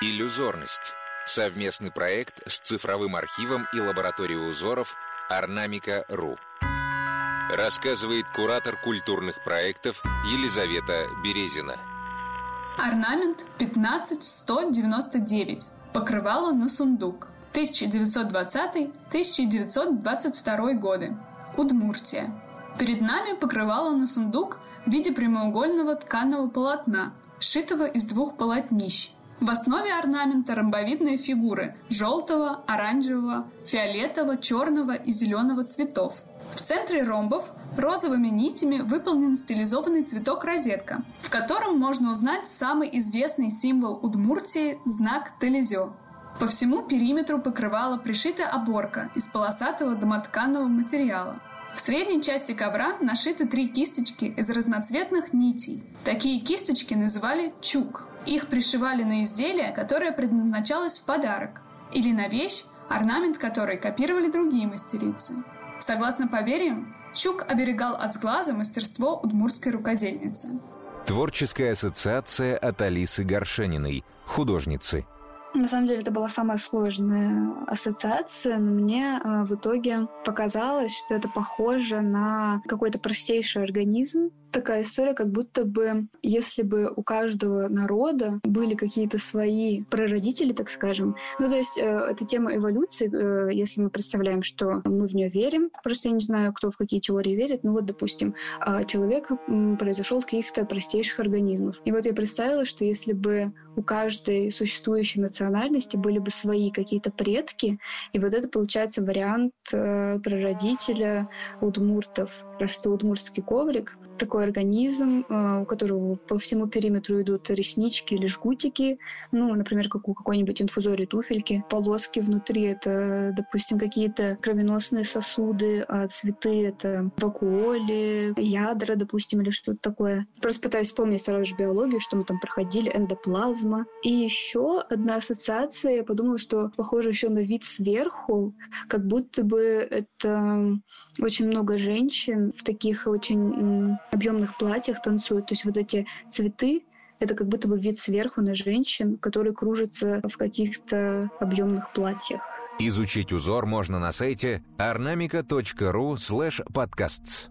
Иллюзорность. Совместный проект с цифровым архивом и лабораторией узоров Орнамика.ру. Рассказывает куратор культурных проектов Елизавета Березина. Орнамент 15199. Покрывало на сундук. 1920-1922 годы. Удмуртия. Перед нами покрывало на сундук в виде прямоугольного тканого полотна, сшитого из двух полотнищ. В основе орнамента ромбовидные фигуры желтого, оранжевого, фиолетового, черного и зеленого цветов. В центре ромбов розовыми нитями выполнен стилизованный цветок-розетка, в котором можно узнать самый известный символ Удмуртии – знак Телезё. По всему периметру покрывала пришита оборка из полосатого домотканного материала. В средней части ковра нашиты три кисточки из разноцветных нитей. Такие кисточки называли чук. Их пришивали на изделие, которое предназначалось в подарок, или на вещь, орнамент которой копировали другие мастерицы. Согласно поверьям, чук оберегал от сглаза мастерство удмурской рукодельницы. Творческая ассоциация от Алисы Горшениной, художницы – на самом деле это была самая сложная ассоциация, но мне э, в итоге показалось, что это похоже на какой-то простейший организм, такая история, как будто бы, если бы у каждого народа были какие-то свои прародители, так скажем. Ну, то есть, э, это тема эволюции, э, если мы представляем, что мы в нее верим. Просто я не знаю, кто в какие теории верит. Ну, вот, допустим, э, человек произошел от каких-то простейших организмов. И вот я представила, что если бы у каждой существующей национальности были бы свои какие-то предки, и вот это получается вариант э, прародителя удмуртов. Просто удмуртский коврик, такой организм, э, у которого по всему периметру идут реснички или жгутики, ну, например, как у какой-нибудь инфузории туфельки. Полоски внутри — это, допустим, какие-то кровеносные сосуды, а цветы — это вакуоли, ядра, допустим, или что-то такое. Просто пытаюсь вспомнить сразу же биологию, что мы там проходили, эндоплазма. И еще одна ассоциация, я подумала, что похоже еще на вид сверху, как будто бы это очень много женщин в таких очень объемных платьях танцуют. То есть вот эти цветы это как будто бы вид сверху на женщин, которые кружатся в каких-то объемных платьях. Изучить узор можно на сайте ornamica.ru slash podcasts.